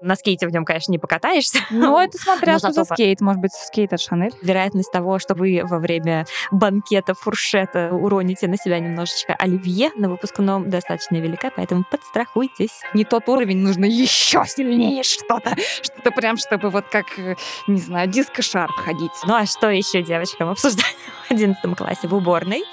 На скейте в нем, конечно, не покатаешься. Ну, это смотря Но что за скейт. Может быть, скейт от Шанель. Вероятность того, что вы во время банкета фуршета уроните на себя немножечко оливье на выпускном достаточно велика, поэтому подстрахуйтесь. Не тот уровень, нужно еще сильнее что-то. Что-то прям, чтобы вот как, э, не знаю, диско-шар ходить. Ну а что еще девочкам обсуждать в 11 классе в уборной?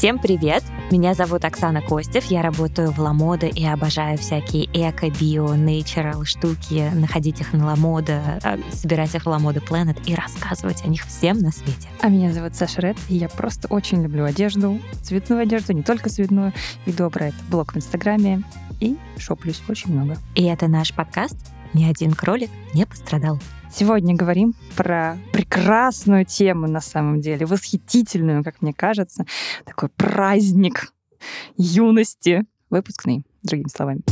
Всем привет! Меня зовут Оксана Костев, я работаю в Ламода и обожаю всякие эко, био, natural штуки, находить их на Ламода, собирать их в Ламода Planet и рассказывать о них всем на свете. А меня зовут Саша Ред, и я просто очень люблю одежду, цветную одежду, не только цветную. Веду про это блог в Инстаграме и шоплюсь очень много. И это наш подкаст «Ни один кролик не пострадал». Сегодня говорим про прекрасную тему, на самом деле, восхитительную, как мне кажется, такой праздник юности, выпускный, другими словами.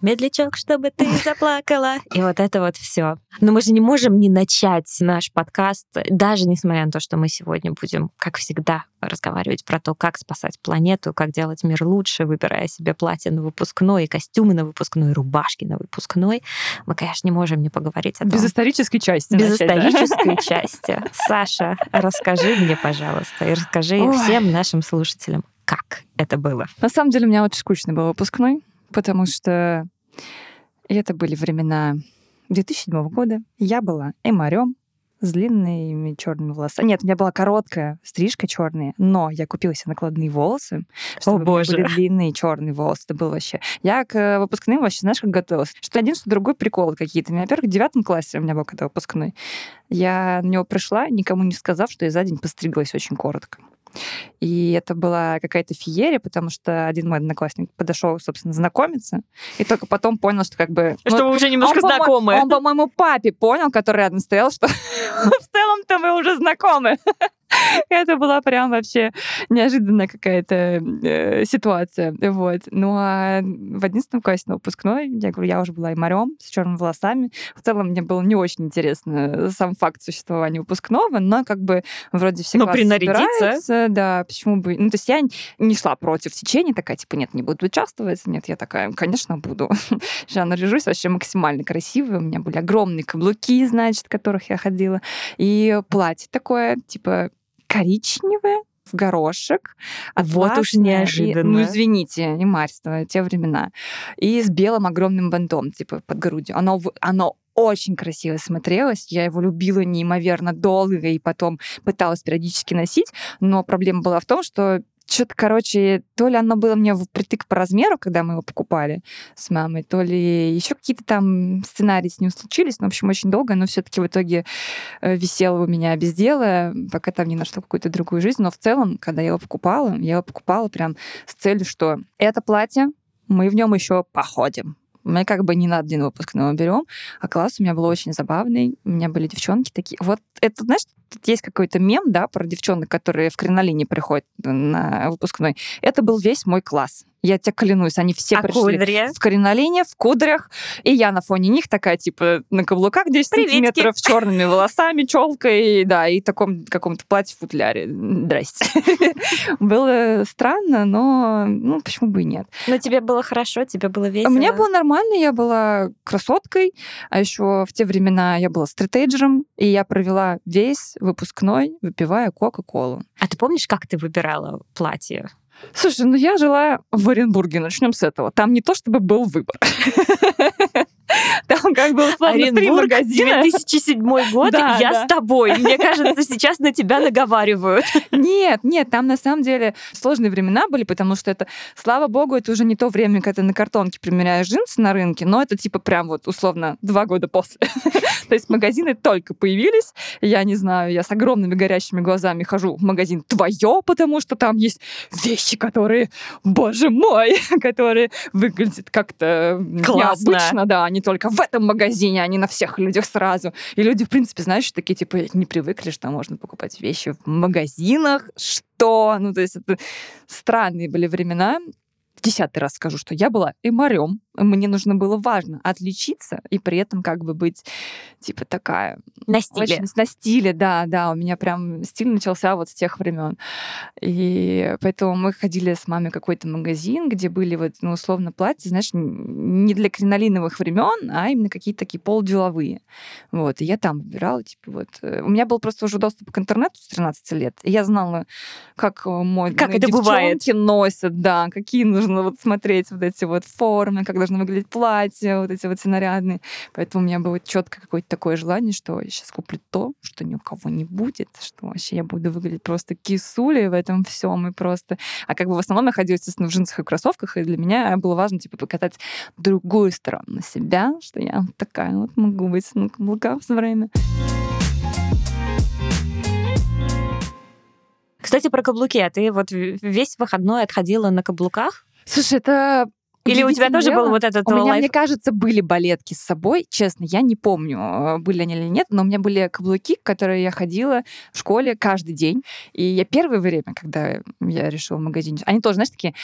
Медлячок, чтобы ты заплакала. И вот это вот все. Но мы же не можем не начать наш подкаст, даже несмотря на то, что мы сегодня будем, как всегда, разговаривать про то, как спасать планету, как делать мир лучше, выбирая себе платье на выпускной, и костюмы на выпускной, и рубашки на выпускной. Мы, конечно, не можем не поговорить о том. Без исторической части. Без начать, да? исторической части. Саша, расскажи мне, пожалуйста, и расскажи Ой. всем нашим слушателям, как это было. На самом деле у меня очень скучный был выпускной, потому что это были времена 2007 года. Я была эмарем с длинными черными волосами. Нет, у меня была короткая стрижка черная, но я купила себе накладные волосы, чтобы меня боже. были длинные черные волосы. Это было вообще... Я к э, выпускным вообще, знаешь, как готовилась? Что один, что другой прикол какие-то. Во-первых, в девятом классе у меня был когда выпускной. Я на него пришла, никому не сказав, что я за день постриглась очень коротко. И это была какая-то феерия, потому что один мой одноклассник подошел, собственно, знакомиться, и только потом понял, что как бы... ну, Что вы уже немножко он, знакомы. Он, по моему папе понял, который рядом стоял, что в целом-то мы уже знакомы. Это была прям вообще неожиданная какая-то э, ситуация. Вот. Ну а в 11 классе на выпускной, я говорю, я уже была и морем с черными волосами. В целом мне было не очень интересно сам факт существования выпускного, но как бы вроде все Но классы принарядиться? собираются, да, почему бы... Ну, то есть я не шла против течения, такая, типа, нет, не буду участвовать. Нет, я такая, конечно, буду. Я наряжусь вообще максимально красивой. У меня были огромные каблуки, значит, в которых я ходила. И платье такое, типа, коричневое, в горошек. Вот уж атласное, и- неожиданно. ну, извините, не марство, те времена. И с белым огромным бантом, типа, под грудью. Оно, оно очень красиво смотрелось. Я его любила неимоверно долго и потом пыталась периодически носить. Но проблема была в том, что что-то, короче, то ли оно было мне впритык по размеру, когда мы его покупали с мамой, то ли еще какие-то там сценарии с ним случились. Но, в общем, очень долго, но все-таки в итоге э, висело у меня без дела, пока там не нашла какую-то другую жизнь. Но в целом, когда я его покупала, я его покупала прям с целью, что это платье, мы в нем еще походим. Мы как бы не на один выпуск но берем, а класс у меня был очень забавный. У меня были девчонки такие. Вот это, знаешь, тут есть какой-то мем, да, про девчонок, которые в кринолине приходят на выпускной. Это был весь мой класс. Я тебе клянусь, они все а пришли кудри? в кринолине, в кудрях, и я на фоне них такая, типа, на каблуках 10 Приветики. сантиметров, с черными волосами, челкой, да, и таком каком-то платье в футляре. Здрасте. Было странно, но, ну, почему бы и нет. Но тебе было хорошо, тебе было весело. Мне было нормально, я была красоткой, а еще в те времена я была стритейджером, и я провела весь выпускной, выпивая Кока-Колу. А ты помнишь, как ты выбирала платье? Слушай, ну я жила в Оренбурге, начнем с этого. Там не то чтобы был выбор. Там как бы условно три магазина. 2007 год, Да, я да. с тобой. Мне кажется, сейчас на тебя наговаривают. Нет, нет, там на самом деле сложные времена были, потому что это, слава богу, это уже не то время, когда ты на картонке примеряешь джинсы на рынке, но это типа прям вот условно два года после. То есть магазины только появились, я не знаю, я с огромными горящими глазами хожу в магазин твое, потому что там есть вещи, которые, боже мой, которые выглядят как-то Классно. необычно, да, не только в этом магазине, а не на всех людях сразу. И люди, в принципе, знаешь, такие, типа, не привыкли, что можно покупать вещи в магазинах, что? Ну, то есть это странные были времена. Десятый раз скажу, что я была эмарем мне нужно было важно отличиться и при этом как бы быть типа такая... На стиле. Очень, на стиле, да, да. У меня прям стиль начался вот с тех времен. И поэтому мы ходили с мамой в какой-то магазин, где были вот, ну, условно, платья, знаешь, не для кринолиновых времен, а именно какие-то такие полуделовые. Вот. И я там выбирала, типа, вот. Э, у меня был просто уже доступ к интернету с 13 лет. И я знала, как э, мой как это бывает. носят, да, какие нужно вот смотреть вот эти вот формы, как должно выглядеть платье, вот эти вот все нарядные. Поэтому у меня было четко какое-то такое желание, что я сейчас куплю то, что ни у кого не будет, что вообще я буду выглядеть просто кисулей в этом всем и просто... А как бы в основном я ходила, естественно, в джинсах и кроссовках, и для меня было важно, типа, покатать другую сторону себя, что я такая вот могу быть на каблуках все время. Кстати, про каблуки. А ты вот весь выходной отходила на каблуках? Слушай, это или у тебя тоже был вот этот У меня, мне кажется, были балетки с собой. Честно, я не помню, э, были они или нет, но у меня были каблуки, в которые я ходила в школе каждый день. И я первое время, когда я решила в магазине, они тоже, знаешь, такие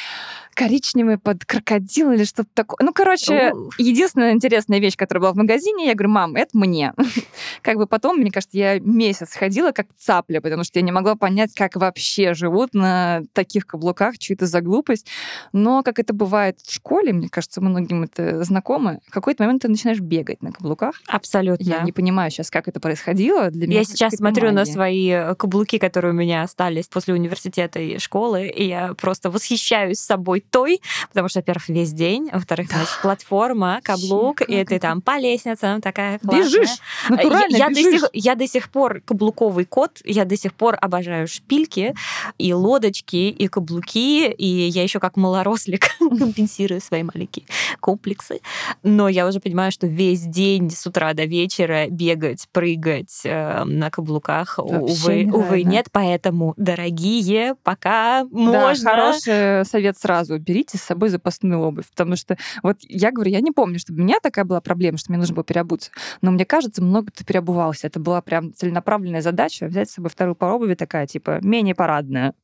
коричневые под крокодил или что-то такое. Ну, короче, единственная интересная вещь, которая была в магазине, я говорю, мам, это мне. как бы потом, мне кажется, я месяц ходила как цапля, потому что я не могла понять, как вообще живут на таких каблуках, что это за глупость. Но, как это бывает в школе, школе, мне кажется, многим это знакомо, в какой-то момент ты начинаешь бегать на каблуках. Абсолютно. Я не понимаю сейчас, как это происходило. Для меня я сейчас смотрю магия. на свои э, каблуки, которые у меня остались после университета и школы, и я просто восхищаюсь собой той, потому что, во-первых, весь день, во-вторых, да. значит, платформа, каблук, Вообще, и ты там по лестницам такая классная. Бежишь, натурально я, бежишь. До сих, я до сих пор каблуковый кот, я до сих пор обожаю шпильки и лодочки, и каблуки, и я еще как малорослик компенсирую свои маленькие комплексы. Но я уже понимаю, что весь день с утра до вечера бегать, прыгать э, на каблуках, увы, увы, нет. Поэтому, дорогие, пока да, можно... хороший совет сразу. Берите с собой запасную обувь. Потому что, вот я говорю, я не помню, чтобы у меня такая была проблема, что мне нужно было переобуться. Но мне кажется, много кто переобувался. Это была прям целенаправленная задача взять с собой вторую пару обуви такая, типа, менее парадная.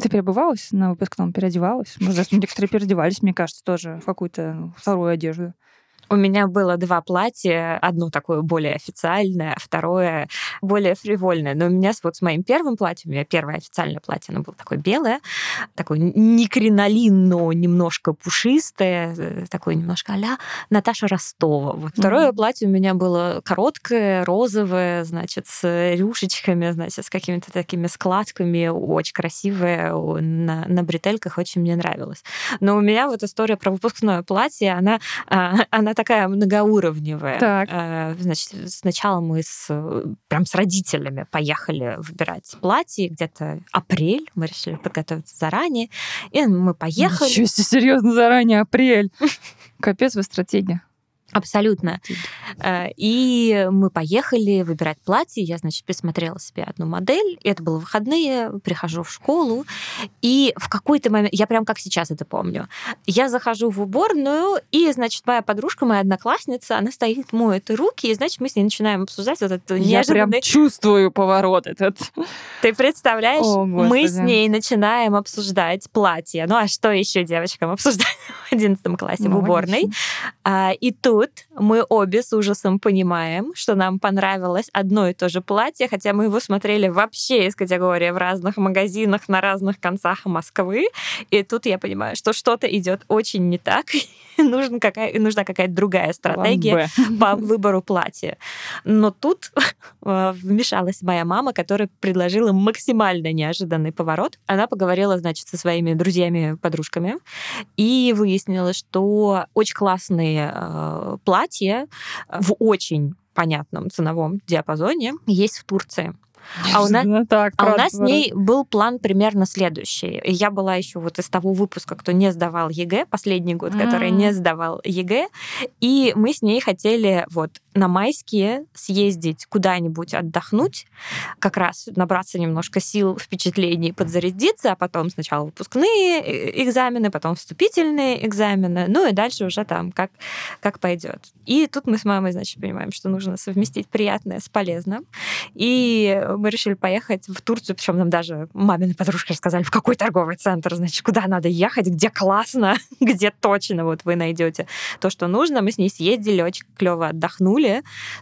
Ты переобувалась на выпускном, переодевалась? Может, некоторые переодевались, мне кажется, тоже в какую-то вторую одежду. У меня было два платья, одно такое более официальное, а второе более фривольное. Но у меня вот с моим первым платьем, у меня первое официальное платье, оно было такое белое, такое не кринолин, но немножко пушистое, э, такое немножко а Наташа Ростова. Вот второе mm-hmm. платье у меня было короткое, розовое, значит, с рюшечками, значит, с какими-то такими складками, очень красивое, на, на бретельках, очень мне нравилось. Но у меня вот история про выпускное платье, она, а, она такая многоуровневая. Так. Э, значит, сначала мы с, прям с родителями поехали выбирать платье, где-то апрель, мы решили подготовиться заранее, и мы поехали. Ничего себе, серьезно, заранее апрель. Капец вы стратегия. Абсолютно. Э, и мы поехали выбирать платье. Я, значит, присмотрела себе одну модель. Это было выходные, прихожу в школу. И в какой-то момент, я прям как сейчас это помню, я захожу в уборную, и, значит, моя подружка, моя одноклассница, она стоит, моет руки, и, значит, мы с ней начинаем обсуждать вот это Я прям чувствую поворот этот. Ты представляешь? О, мы с ней начинаем обсуждать платье. Ну, а что еще девочкам обсуждать в 11 классе ну, в уборной? А, и тут тут мы обе с ужасом понимаем, что нам понравилось одно и то же платье, хотя мы его смотрели вообще из категории в разных магазинах на разных концах Москвы. И тут я понимаю, что что-то идет очень не так. нужна, какая, нужна какая-то другая стратегия по выбору платья. Но тут э, вмешалась моя мама, которая предложила максимально неожиданный поворот. Она поговорила, значит, со своими друзьями-подружками и выяснила, что очень классные э, платья в очень понятном ценовом диапазоне есть в Турции. А у, нас, ну, так, а у нас с ней был план примерно следующий. Я была еще вот из того выпуска, кто не сдавал ЕГЭ, последний год, мм, который не сдавал ЕГЭ, и мы с ней хотели вот на майские съездить куда-нибудь отдохнуть, как раз набраться немножко сил, впечатлений, подзарядиться, а потом сначала выпускные э, экзамены, потом вступительные экзамены, ну и дальше уже там как, как пойдет. И тут мы с мамой, значит, понимаем, что нужно совместить приятное с полезным. И мы решили поехать в Турцию, причем нам даже мамины подружки рассказали, в какой торговый центр, значит, куда надо ехать, где классно, где точно вот вы найдете то, что нужно. Мы с ней съездили, очень клево отдохнули,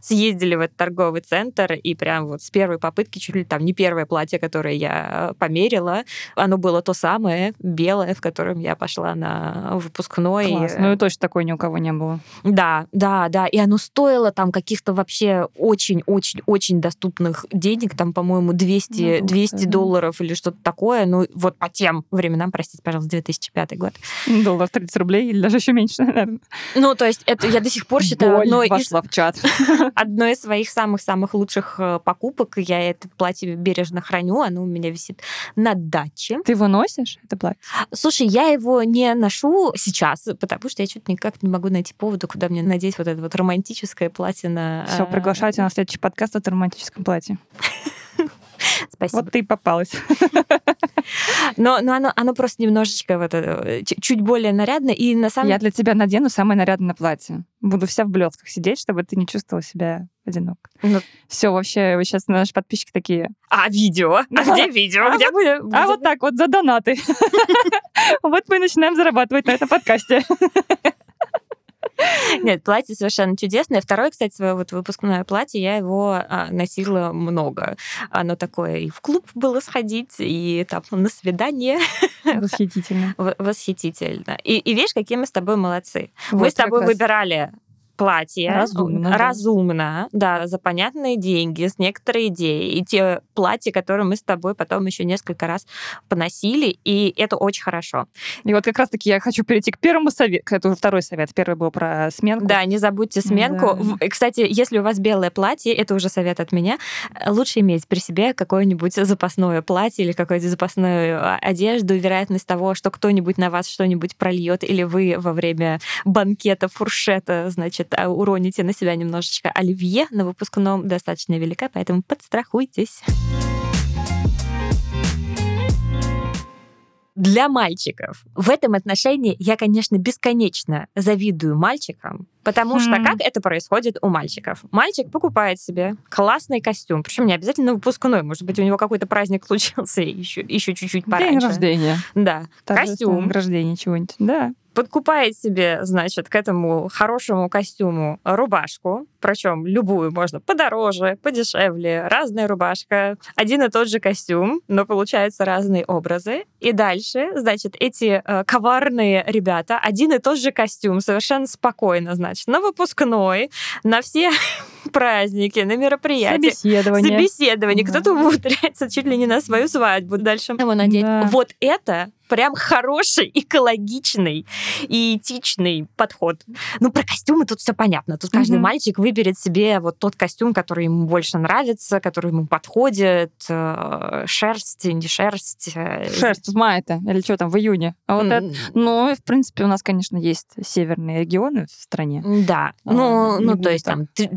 съездили в этот торговый центр, и прям вот с первой попытки, чуть ли там не первое платье, которое я померила, оно было то самое, белое, в котором я пошла на выпускной. Класс. Ну и точно такой ни у кого не было. Да, да, да. И оно стоило там каких-то вообще очень-очень-очень доступных денег, там, по-моему, 200, ну, 200 да. долларов или что-то такое. Ну, вот по тем временам, простите, пожалуйста, 2005 год. Доллар 30 рублей или даже еще меньше, наверное. Ну, то есть это я до сих пор считаю Боль одной из, в чат. одной из своих самых-самых лучших э, покупок. Я это платье бережно храню, оно у меня висит на даче. Ты его носишь, это платье? Слушай, я его не ношу сейчас, потому что я что-то никак не могу найти повода, куда мне надеть вот это вот романтическое платье на... Все, приглашайте на следующий подкаст о романтическом платье. Спасибо. Вот ты и попалась. Но, но оно, оно просто немножечко вот, это, чуть более нарядно. И на самом Я для тебя надену самое нарядное платье. Буду вся в блестках сидеть, чтобы ты не чувствовала себя одинок. Ну, Все, вообще, вы сейчас наши подписчики такие. А видео? А где видео? А, где вот, будет? а вот так вот, за донаты. Вот мы начинаем зарабатывать на этом подкасте. Нет, платье совершенно чудесное. Второе, кстати, свое вот выпускное платье, я его а, носила много. Оно такое и в клуб было сходить, и там на свидание. Восхитительно. Восхитительно. И, и видишь, какие мы с тобой молодцы. Вот мы с тобой выбирали платье разумно, разумно да. да, за понятные деньги, с некоторой идеей. И те платья, которые мы с тобой потом еще несколько раз поносили, и это очень хорошо. И вот как раз-таки я хочу перейти к первому совету. Это уже второй совет. Первый был про сменку. Да, не забудьте сменку. Да. Кстати, если у вас белое платье, это уже совет от меня, лучше иметь при себе какое-нибудь запасное платье или какую-то запасную а, одежду. Вероятность того, что кто-нибудь на вас что-нибудь прольет, или вы во время банкета, фуршета, значит, а, уроните на себя немножечко оливье на выпускном достаточно велика, поэтому подстрахуйтесь. Для мальчиков. В этом отношении я, конечно, бесконечно завидую мальчикам, Потому mm. что как это происходит у мальчиков? Мальчик покупает себе классный костюм, причем не обязательно выпускной, может быть, у него какой-то праздник случился еще, еще чуть-чуть пораньше. День рождения. Да, костюм. День рождения чего-нибудь, да подкупает себе, значит, к этому хорошему костюму рубашку, причем любую можно подороже, подешевле, разная рубашка, один и тот же костюм, но получаются разные образы. И дальше, значит, эти э, коварные ребята, один и тот же костюм, совершенно спокойно, значит, на выпускной, на все праздники, на мероприятия. Собеседование. Собеседование. Да. Кто-то умудряется чуть ли не на свою свадьбу дальше его надеть. Да. Вот это прям хороший, экологичный и этичный подход. Ну, про костюмы тут все понятно. Тут каждый mm-hmm. мальчик выберет себе вот тот костюм, который ему больше нравится, который ему подходит. Э, шерсть, не шерсть. Э, шерсть в мае-то, или что там, в июне. А вот mm-hmm. это, ну, в принципе, у нас, конечно, есть северные регионы в стране. Да. А, ну, ну то есть там цвет,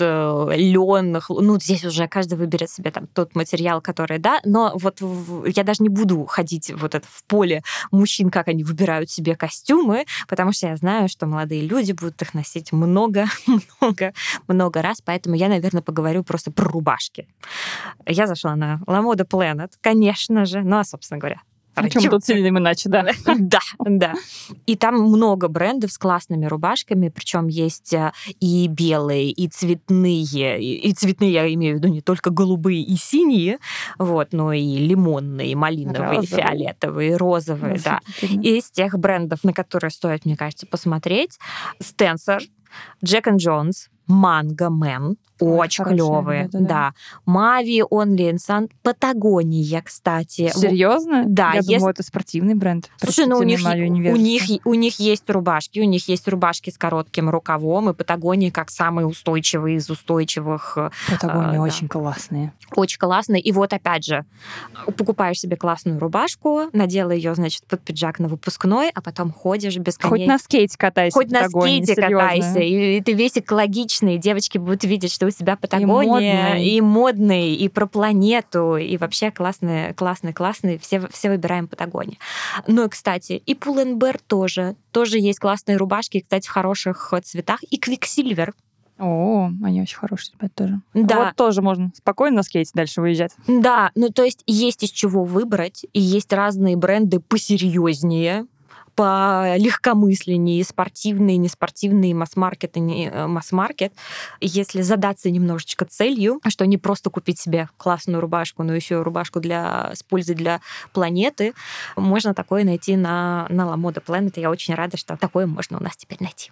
э, лен, ну, здесь уже каждый выберет себе там тот материал, который, да, но вот я даже не буду ходить вот это в поле мужчин, как они выбирают себе костюмы, потому что я знаю, что молодые люди будут их носить много, много, много раз, поэтому я, наверное, поговорю просто про рубашки. Я зашла на La Mode Planet, конечно же, ну а, собственно говоря, о чем тут сильным иначе, да. да, да. И там много брендов с классными рубашками, причем есть э, и белые, и цветные, и цветные я имею в виду не только голубые и синие, вот, но и лимонные, малиновые, розовые. фиолетовые, розовые, да. И из тех брендов, на которые стоит, мне кажется, посмотреть, Стенсор, Джек and Джонс, Манго Мэн, очень клевые, да, да. Мави, Only Sun, Патагония, кстати. Серьезно? Да. Я есть... думаю, это спортивный бренд. Слушай, ну у них, у, них, у них есть рубашки, у них есть рубашки с коротким рукавом, и Патагония как самый устойчивый из устойчивых. Э, Патагония э, очень да. классные. Очень классные. И вот опять же, покупаешь себе классную рубашку, надела ее, значит, под пиджак на выпускной, а потом ходишь без Хоть на скейте катайся. Хоть на скейте серьезно. катайся, и ты весь экологичный симпатичный, девочки будут видеть, что у тебя Патагония, и модный, и, модный, и про планету, и вообще классный, классный, классный. Все, все выбираем Патагонию. Ну и, кстати, и Pull&Bear тоже. Тоже есть классные рубашки, кстати, в хороших цветах. И Quicksilver о, они очень хорошие ребята тоже. Да. Вот тоже можно спокойно на скейте дальше выезжать. Да, ну то есть есть из чего выбрать, и есть разные бренды посерьезнее, по легкомысленнее, спортивные, неспортивные, масс-маркет и не э, масс-маркет. Если задаться немножечко целью, что не просто купить себе классную рубашку, но еще рубашку для, с пользой для планеты, можно такое найти на, на La Moda Planet. И я очень рада, что такое можно у нас теперь найти.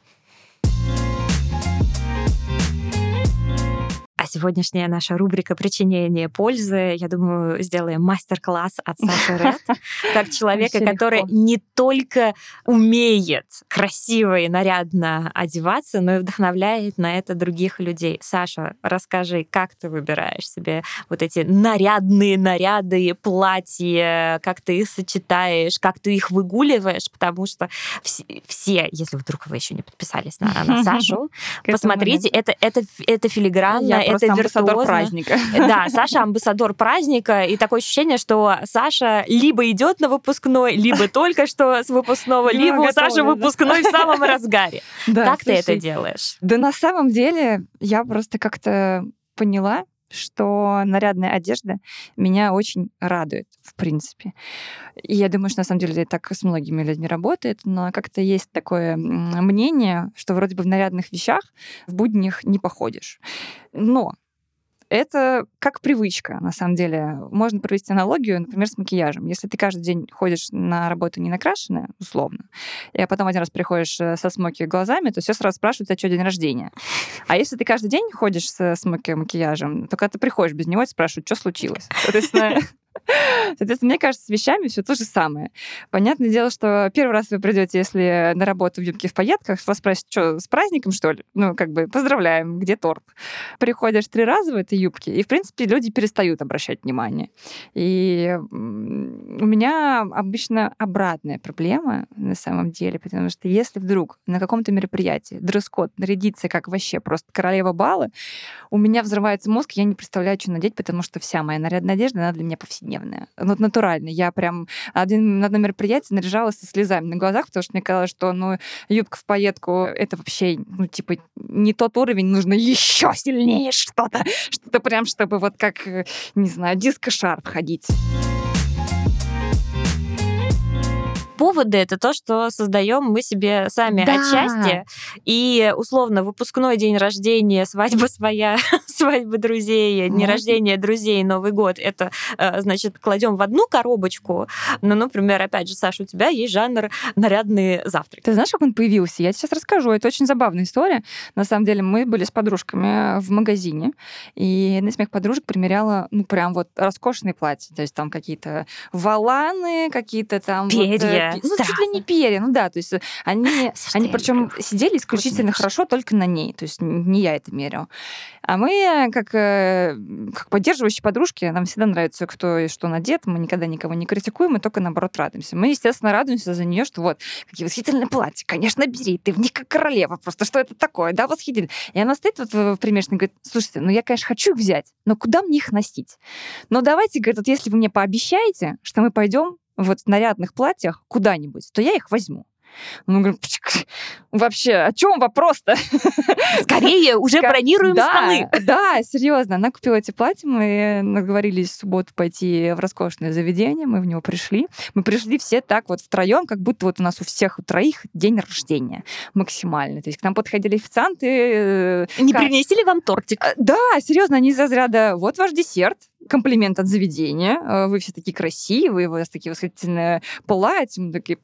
Сегодняшняя наша рубрика «Причинение пользы», я думаю, сделаем мастер-класс от Саши Ред, как человека, который не только умеет красиво и нарядно одеваться, но и вдохновляет на это других людей. Саша, расскажи, как ты выбираешь себе вот эти нарядные наряды, платья, как ты их сочетаешь, как ты их выгуливаешь, потому что все, если вдруг вы еще не подписались на, на Сашу, посмотрите, это, это, это филигранно, это амбассадор праздника. Да, Саша амбассадор праздника, и такое ощущение, что Саша либо идет на выпускной, либо только что с выпускного, либо у Саши выпускной в самом разгаре. Как ты это делаешь? Да на самом деле я просто как-то поняла, что нарядная одежда меня очень радует, в принципе. И я думаю, что на самом деле так с многими людьми работает, но как-то есть такое мнение, что вроде бы в нарядных вещах в буднях не походишь. Но это как привычка, на самом деле. Можно провести аналогию, например, с макияжем. Если ты каждый день ходишь на работу не накрашенная, условно, и потом один раз приходишь э, со смоки глазами, то все сразу спрашивают, а что день рождения. А если ты каждый день ходишь со смоки макияжем, то когда ты приходишь без него, спрашивают, что случилось. Соответственно, Соответственно, мне кажется, с вещами все то же самое. Понятное дело, что первый раз вы придете, если на работу в юбке в пайетках, вас спросят, что, с праздником, что ли? Ну, как бы, поздравляем, где торт? Приходишь три раза в этой юбке, и, в принципе, люди перестают обращать внимание. И у меня обычно обратная проблема, на самом деле, потому что если вдруг на каком-то мероприятии дресс-код нарядиться как вообще просто королева бала, у меня взрывается мозг, я не представляю, что надеть, потому что вся моя нарядная одежда, она для меня повсеместная повседневная. Вот натурально. Я прям один, на одном мероприятии наряжалась со слезами на глазах, потому что мне казалось, что ну, юбка в пайетку — это вообще, ну, типа, не тот уровень, нужно еще сильнее что-то, что-то прям, чтобы вот как, не знаю, диско-шар входить поводы это то, что создаем мы себе сами да. отчасти. И условно выпускной день рождения, свадьба своя, свадьба друзей, дни рождения друзей, Новый год, это, э, значит, кладем в одну коробочку. Ну, например, опять же, Саша, у тебя есть жанр нарядные завтраки. Ты знаешь, как он появился? Я сейчас расскажу. Это очень забавная история. На самом деле, мы были с подружками в магазине, и одна из моих подружек примеряла, ну, прям вот роскошные платья. То есть там какие-то валаны, какие-то там... Перья. Вот, ну, чуть ли не перья, ну да, то есть они, они причем сидели исключительно хорошо только на ней, то есть не я это мерил. А мы, как, э, как поддерживающие подружки, нам всегда нравится, кто и что надет, мы никогда никого не критикуем, мы только, наоборот, радуемся. Мы, естественно, радуемся за нее, что вот, какие восхитительные платья, конечно, бери, ты в них как королева, просто что это такое, да, восхитительно. И она стоит вот в примерочной и говорит, слушайте, ну я, конечно, хочу их взять, но куда мне их носить? Но давайте, говорит, вот если вы мне пообещаете, что мы пойдем вот в нарядных платьях куда-нибудь, то я их возьму. Ну, говорю, вообще, о чем вопрос-то? Скорее, уже бронируем да, столы. Да, серьезно. Она купила эти платья, мы наговорились в субботу пойти в роскошное заведение, мы в него пришли. Мы пришли все так вот втроем, как будто вот у нас у всех у троих день рождения максимально. То есть к нам подходили официанты. Э, Не принесли ли вам тортик? Э, да, серьезно, они из разряда, вот ваш десерт, комплимент от заведения. Э, вы все такие красивые, у вас такие восхитительные платья. Мы такие,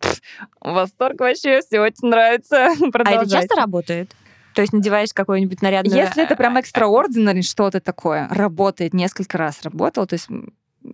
восторг вообще, все очень нравится. А это часто работает? То есть надеваешь какой-нибудь нарядный... Если это прям экстраординарный что-то такое, работает, несколько раз работал, то есть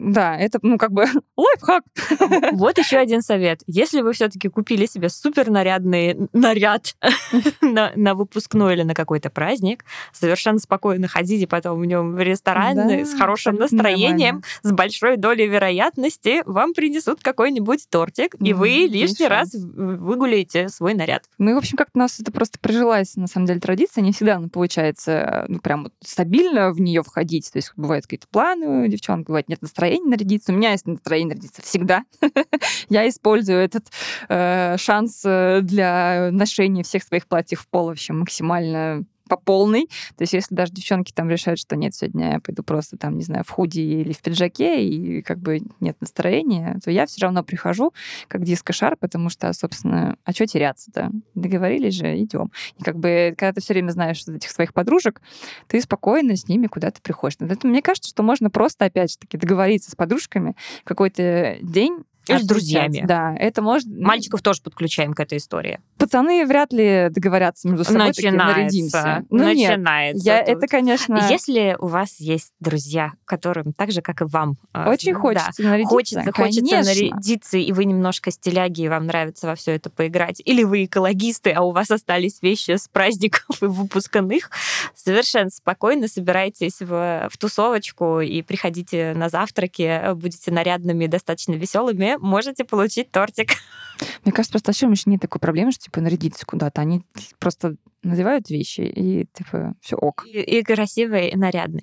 Да, это, ну, как бы лайфхак. Вот еще один совет. Если вы все-таки купили себе супер нарядный наряд на, на выпускной или на какой-то праздник, совершенно спокойно ходите потом в нем в ресторан Да, с хорошим настроением, нормально. с большой долей вероятности вам принесут какой-нибудь тортик, и Мгм, вы лишний раз выгуляете свой наряд. Ну и, в общем, как-то у нас это просто прижилась, на самом деле, традиция. Не всегда она получается ну, прям стабильно в нее входить. То есть бывают какие-то планы у девчонок, бывает нет настроения нарядиться. У меня есть настроение нарядиться всегда. Я использую этот э, шанс э, для ношения всех своих платьев в пол вообще максимально по полной. То есть если даже девчонки там решают, что нет, сегодня я пойду просто там, не знаю, в худи или в пиджаке, и как бы нет настроения, то я все равно прихожу как диско-шар, потому что, собственно, а что теряться-то? Договорились же, идем. И как бы, когда ты все время знаешь этих своих подружек, ты спокойно с ними куда-то приходишь. Мне кажется, что можно просто, опять же таки, договориться с подружками какой-то день Или с друзьями. Да, это может... ну, Мальчиков тоже подключаем к этой истории. Пацаны вряд ли договорятся между собой, такие, нарядимся. Ну нет, начинается. я, тут. это, конечно, Если у вас есть друзья, которым так же, как и вам, а, очень да, хочется нарядиться. Хочется, хочется конечно. нарядиться, и вы немножко стиляги, и вам нравится во все это поиграть. Или вы экологисты, а у вас остались вещи с праздников и выпускных. Совершенно спокойно собирайтесь в, в тусовочку и приходите на завтраки, будете нарядными достаточно веселыми, можете получить тортик. Мне кажется, просто вообще нет такой проблемы, что типа нарядиться куда-то. Они просто надевают вещи и типа все ок. И, и красивый, и нарядный.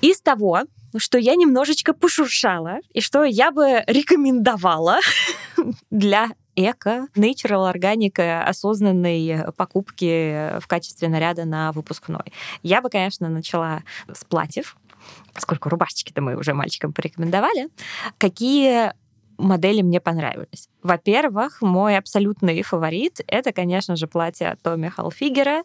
Из того, что я немножечко пошуршала, и что я бы рекомендовала для эко, natural, органика, осознанной покупки в качестве наряда на выпускной. Я бы, конечно, начала с платьев, поскольку рубашечки-то мы уже мальчикам порекомендовали. Какие модели мне понравились. Во-первых, мой абсолютный фаворит — это, конечно же, платье от Томми Халфигера.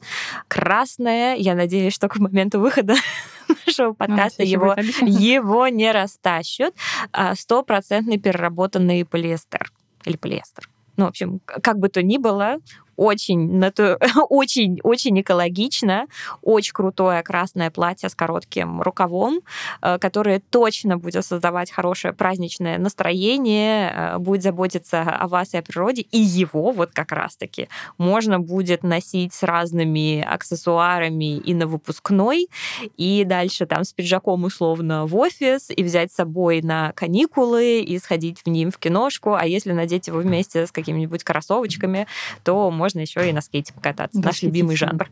Красное. Я надеюсь, что к моменту выхода нашего подкаста всё ещё его, его не растащат. А, Стопроцентный переработанный полиэстер. Или полиэстер. Ну, в общем, как бы то ни было, очень, очень, очень экологично, очень крутое красное платье с коротким рукавом, э, которое точно будет создавать хорошее праздничное настроение, э, будет заботиться о вас и о природе, и его вот как раз-таки можно будет носить с разными аксессуарами и на выпускной, и дальше там с пиджаком условно в офис, и взять с собой на каникулы, и сходить в ним в киношку, а если надеть его вместе с какими-нибудь кроссовочками, то можно еще и на скейте покататься. Наш любимый жанр.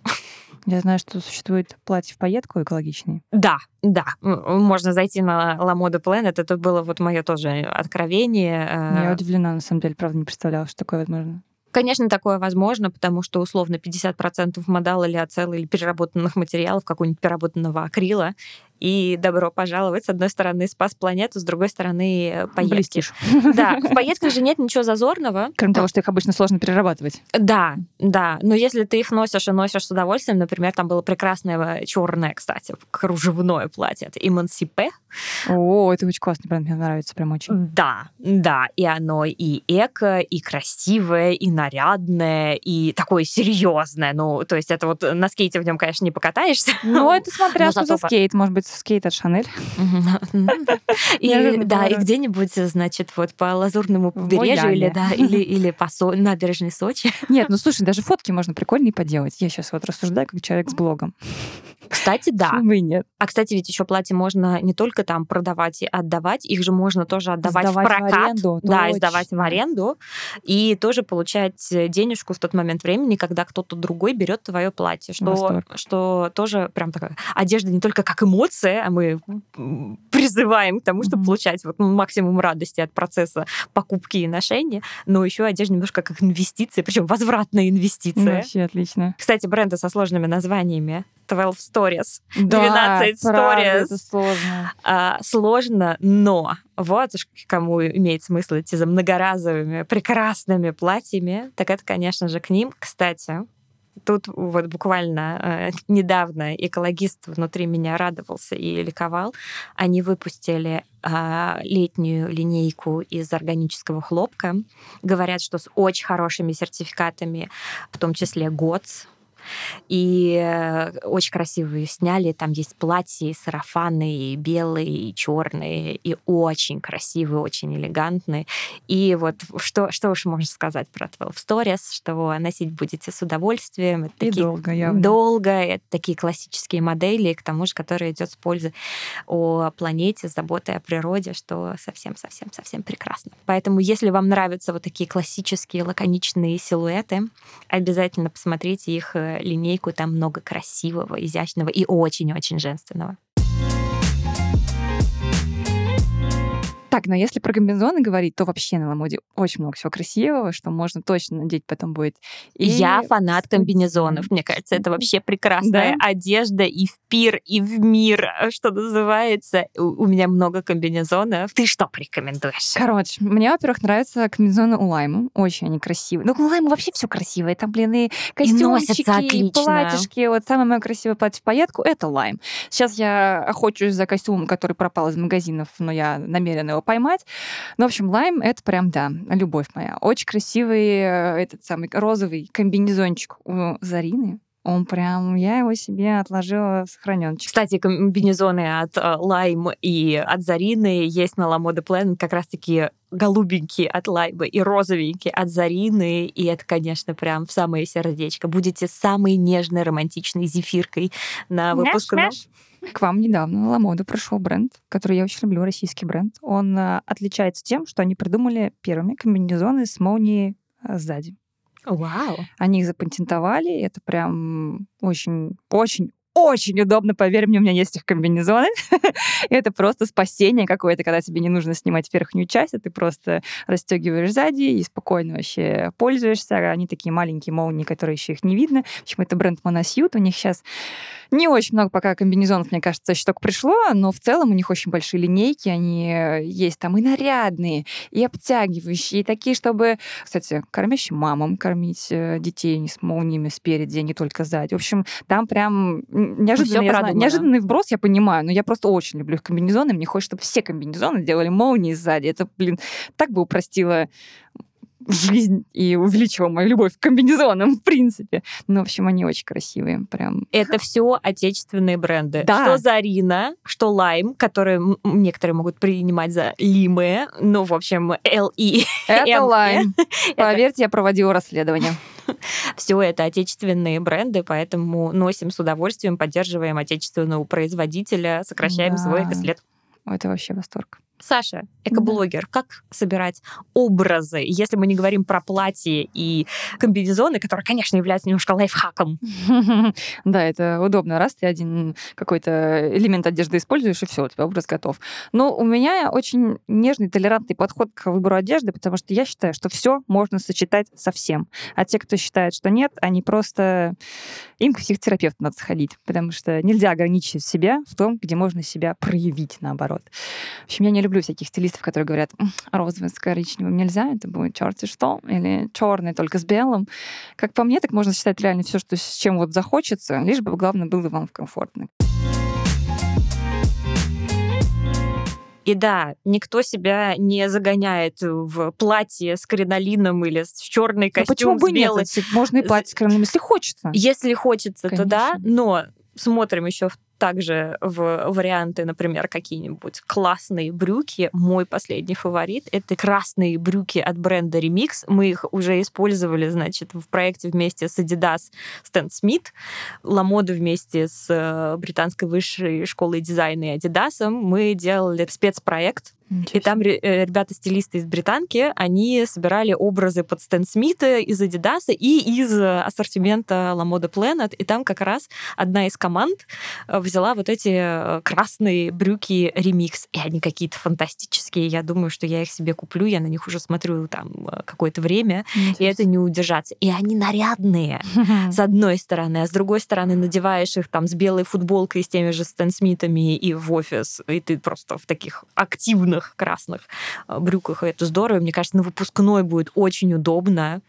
Я знаю, что существует платье в пайетку экологичный. Да, да. Можно зайти на La Mode Planet. Это было вот мое тоже откровение. Я Э, удивлена, на самом деле, правда, не представляла, что такое возможно. Конечно, такое возможно, потому что условно 50% модала или ацела или переработанных материалов, какого-нибудь переработанного акрила. И добро пожаловать. С одной стороны, спас планету, с другой стороны, э, пайетки. Блестишь. Да, в пайетках же нет ничего зазорного. Кроме того, что их обычно сложно перерабатывать. Да, да. Но если ты их носишь и носишь с удовольствием, например, там было прекрасное черное, кстати, кружевное платье. Это Эмансипе. О, это очень классно, прям мне нравится, прям очень. Да, да. И оно и эко, и красивое, и нарядное, и такое серьезное. Ну, то есть это вот на скейте в нем, конечно, не покатаешься. Ну, это смотря что за скейт. Может быть, скейт от Шанель. И, да, и где-нибудь, значит, вот по Лазурному побережью или, да, или, или по набережной Сочи. Нет, ну слушай, даже фотки можно прикольные поделать. Я сейчас вот рассуждаю как человек с блогом. Кстати, да. Почему и нет? А, кстати, ведь еще платье можно не только там продавать и отдавать, их же можно тоже отдавать Сдавать в в прокат. аренду, да, и сдавать в точно. аренду. И тоже получать э, денежку в тот момент времени, когда кто-то другой берет твое платье. Что, Восторг. что тоже прям такая одежда не только как эмоция, а мы призываем к тому, чтобы Мгм. получать вот ну, максимум радости от процесса покупки и ношения, но еще одежда немножко как инвестиция, причем возвратная инвестиция. Вообще отлично. Кстати, бренды со сложными названиями. 12 Stories. Да, 12 правда, stories. это сложно. А, сложно, но вот уж кому имеет смысл идти за многоразовыми прекрасными платьями, так это, конечно же, к ним. Кстати, тут вот буквально э, недавно экологист внутри меня радовался и ликовал. Они выпустили а, летнюю линейку из органического хлопка. Говорят, что с очень хорошими сертификатами, в том числе ГОЦ, И э, очень красиво ее сняли. Там есть платья, сарафаны, и белые, и черные, и очень красивые, очень элегантные. И вот что, что уж можно сказать про 12 Stories, что носить будете с удовольствием. Это и такие, долго, явно. Долго. Это такие классические модели, к тому же, которые идет с пользой о планете, с заботой о природе, что совсем-совсем-совсем прекрасно. Поэтому, если вам нравятся вот такие классические лаконичные силуэты, обязательно посмотрите их э, линейку, там много красивого, изящного и очень-очень женственного. Так, но если про комбинезоны говорить, то вообще на Ламоде очень много всего красивого, что можно точно надеть потом будет. И Я фанат комбинезонов. Мне кажется, это вообще прекрасная да? одежда и в пир, и в мир, что называется. У меня много комбинезонов. Ты что порекомендуешь? Короче, мне, во-первых, нравятся комбинезоны у Лайма. Очень они красивые. Ну, у Лайма вообще все красивое. Там, блин, и костюмчики, и, и платьишки. Вот самое мое красивое платье в поездку — это Лайм. Сейчас я охочусь за костюмом, который пропал из магазинов, но я намерена его поймать. Ну, в общем, лайм — это прям, да, любовь моя. Очень красивый э, этот самый розовый комбинезончик у Зарины. Он прям, я его себе отложила в сохраненчик. Кстати, комбинезоны от Лайм э, и от Зарины есть на La Mode Planet как раз-таки голубенькие от Лайба и розовенькие от Зарины, и это, конечно, прям в самое сердечко. Будете самой нежной, романтичной зефиркой на выпускном. Мяш, мяш. К вам недавно на Ламоду пришел бренд, который я очень люблю, российский бренд. Он э, отличается тем, что они придумали первыми комбинезоны с молнией э, сзади. Вау! Они их запатентовали, это прям очень, очень, удобно, поверь мне, у меня есть их комбинезоны. это просто спасение какое-то, когда тебе не нужно снимать верхнюю часть, а ты просто расстегиваешь сзади и спокойно вообще пользуешься. Они такие маленькие молнии, которые еще их не видно. В общем, это бренд Monosute. У них сейчас не очень много пока комбинезонов, мне кажется, еще только пришло, но в целом у них очень большие линейки. Они э, есть там и нарядные, и обтягивающие, и такие, чтобы, кстати, кормящим мамам кормить э, детей не с молниями спереди, а не только сзади. В общем, там прям неожиданный, я знаю, неожиданный вброс, я понимаю, но я просто очень люблю их комбинезоны. Мне хочется, чтобы все комбинезоны делали молнии сзади. Это, блин, так бы упростило жизнь и увеличила мою любовь к комбинезонам, в принципе. Ну, в общем, они очень красивые, прям. Это все отечественные бренды. Да. Что Зарина, что Лайм, которые некоторые могут принимать за Лимы, ну, в общем, ЛИ. Это Лайм. Поверьте, я проводила расследование. Все это отечественные бренды, поэтому носим с удовольствием, поддерживаем отечественного производителя, сокращаем да. свой экослед. Это вообще восторг. Саша, экоблогер, да. как собирать образы, если мы не говорим про платье и комбинезоны, которые, конечно, являются немножко лайфхаком. Да, это удобно. Раз ты один какой-то элемент одежды используешь, и все, у тебя образ готов. Но у меня очень нежный, толерантный подход к выбору одежды, потому что я считаю, что все можно сочетать со всем. А те, кто считает, что нет, они просто... Им к психотерапевту надо сходить, потому что нельзя ограничить себя в том, где можно себя проявить, наоборот. В общем, я не люблю всяких стилистов, которые говорят, розовый с коричневым нельзя, это будет черт и что, или черный только с белым. Как по мне, так можно считать реально все, что с чем вот захочется, лишь бы, главное, было вам комфортно. И да, никто себя не загоняет в платье с кринолином или в черный костюм почему бы с белой. Нет? Можно и платье с кринолином, если хочется. Если хочется, Конечно. то да, но смотрим еще в также в варианты, например, какие-нибудь классные брюки. Мой последний фаворит — это красные брюки от бренда Remix. Мы их уже использовали, значит, в проекте вместе с Adidas Stan Smith, Ламоду вместе с э, британской высшей школой дизайна и Adidas. Мы делали спецпроект и там э, ребята-стилисты из Британки, они собирали образы под Стэн Смита из Адидаса и из ассортимента La Mode Planet. И там как раз одна из команд э, взяла вот эти э, красные брюки ремикс. И они какие-то фантастические. Я думаю, что я их себе куплю. Я на них уже смотрю там какое-то время. Интересно. И это не удержаться. И они нарядные, с одной стороны. А с другой стороны надеваешь их там с белой футболкой, с теми же Стэн Смитами и в офис. И ты просто в таких активных длинных красных э, брюках, это здорово. Мне кажется, на выпускной будет очень удобно.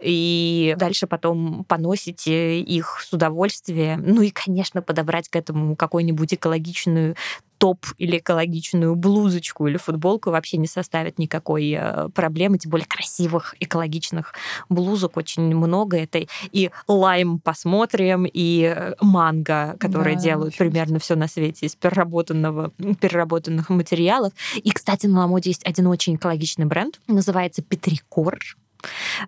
И дальше потом поносите их с удовольствием. Ну и, конечно, подобрать к этому какую-нибудь экологичную топ или экологичную блузочку или футболку вообще не составит никакой э, проблемы, тем более красивых экологичных блузок очень много. Это и лайм посмотрим, и э, манго, которые да, делают примерно все на свете из переработанного, переработанных материалов. И, кстати, на Ламоде есть один очень экологичный бренд, называется Петрикор.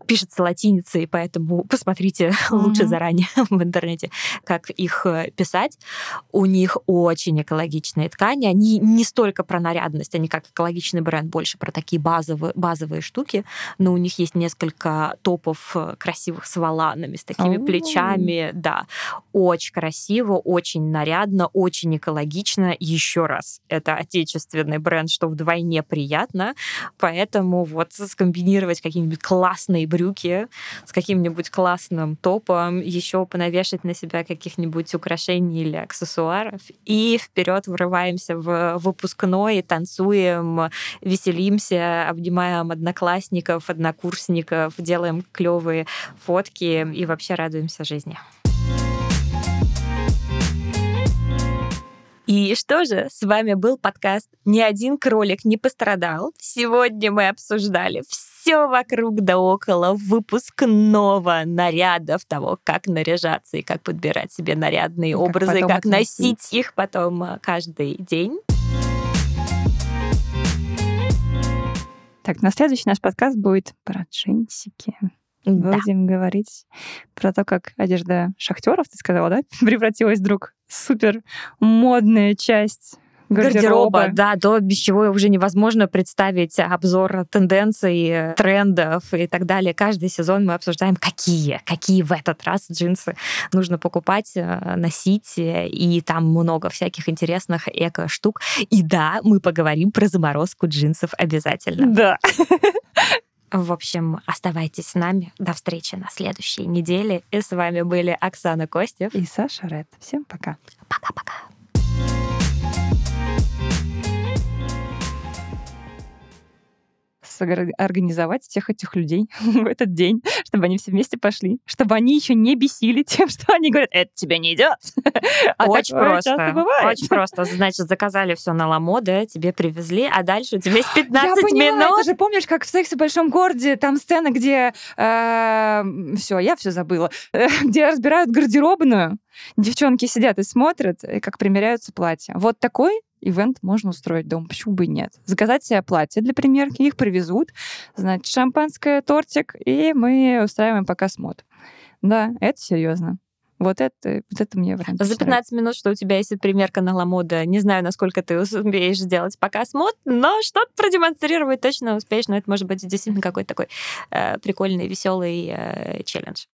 Пишется латиницей, поэтому посмотрите mm-hmm. лучше заранее в интернете, как их э, писать. У них очень экологичные ткани. Они не столько про нарядность, они как экологичный бренд, больше про такие базовые, базовые штуки. Но у них есть несколько топов э, красивых с воланами, с такими oh. плечами. Да, очень красиво, очень нарядно, очень экологично. Еще раз, это отечественный бренд, что вдвойне приятно. Поэтому вот скомбинировать какие-нибудь классные классные брюки с каким-нибудь классным топом, еще понавешать на себя каких-нибудь украшений или аксессуаров. И вперед вырываемся в выпускной, танцуем, веселимся, обнимаем одноклассников, однокурсников, делаем клевые фотки и вообще радуемся жизни. И что же, с вами был подкаст «Ни один кролик не пострадал». Сегодня мы обсуждали все вокруг да около выпускного нарядов, того, как наряжаться и как подбирать себе нарядные и образы, как, как носить их потом а, каждый день. Так, на следующий наш подкаст будет про джинсики. Да. Будем говорить про то, как одежда шахтеров, ты сказала, да, превратилась вдруг в супер модная часть гардероба. гардероба, да, то, без чего уже невозможно представить обзор тенденций, трендов и так далее. Каждый сезон мы обсуждаем, какие, какие в этот раз джинсы нужно покупать, э, носить, и там много всяких интересных эко-штук. И да, мы поговорим про заморозку джинсов обязательно. Да. В общем, оставайтесь с нами. До встречи на следующей неделе. И с вами были Оксана Костев и Саша Ред. Всем пока. Пока-пока. Организовать всех этих людей в этот день, чтобы они все вместе пошли, чтобы они еще не бесили тем, что они говорят, это тебе не идет. А очень просто. Очень просто. Значит, заказали все на ламо, да, тебе привезли, а дальше у тебя есть 15 я минут. Ты же помнишь, как в «Сексе в большом городе» там сцена, где... Э, все, я все забыла. Где разбирают гардеробную, девчонки сидят и смотрят, как примеряются платья. Вот такой ивент можно устроить дома, почему бы и нет. Заказать себе платье для примерки, их привезут, значит, шампанское, тортик, и мы устраиваем показ мод. Да, это серьезно. Вот это, вот это мне вариант. За 15 минут, что у тебя есть примерка на ламода, не знаю, насколько ты умеешь сделать показ мод, но что-то продемонстрировать точно успеешь, но это может быть действительно какой-то такой э, прикольный, веселый э, челлендж.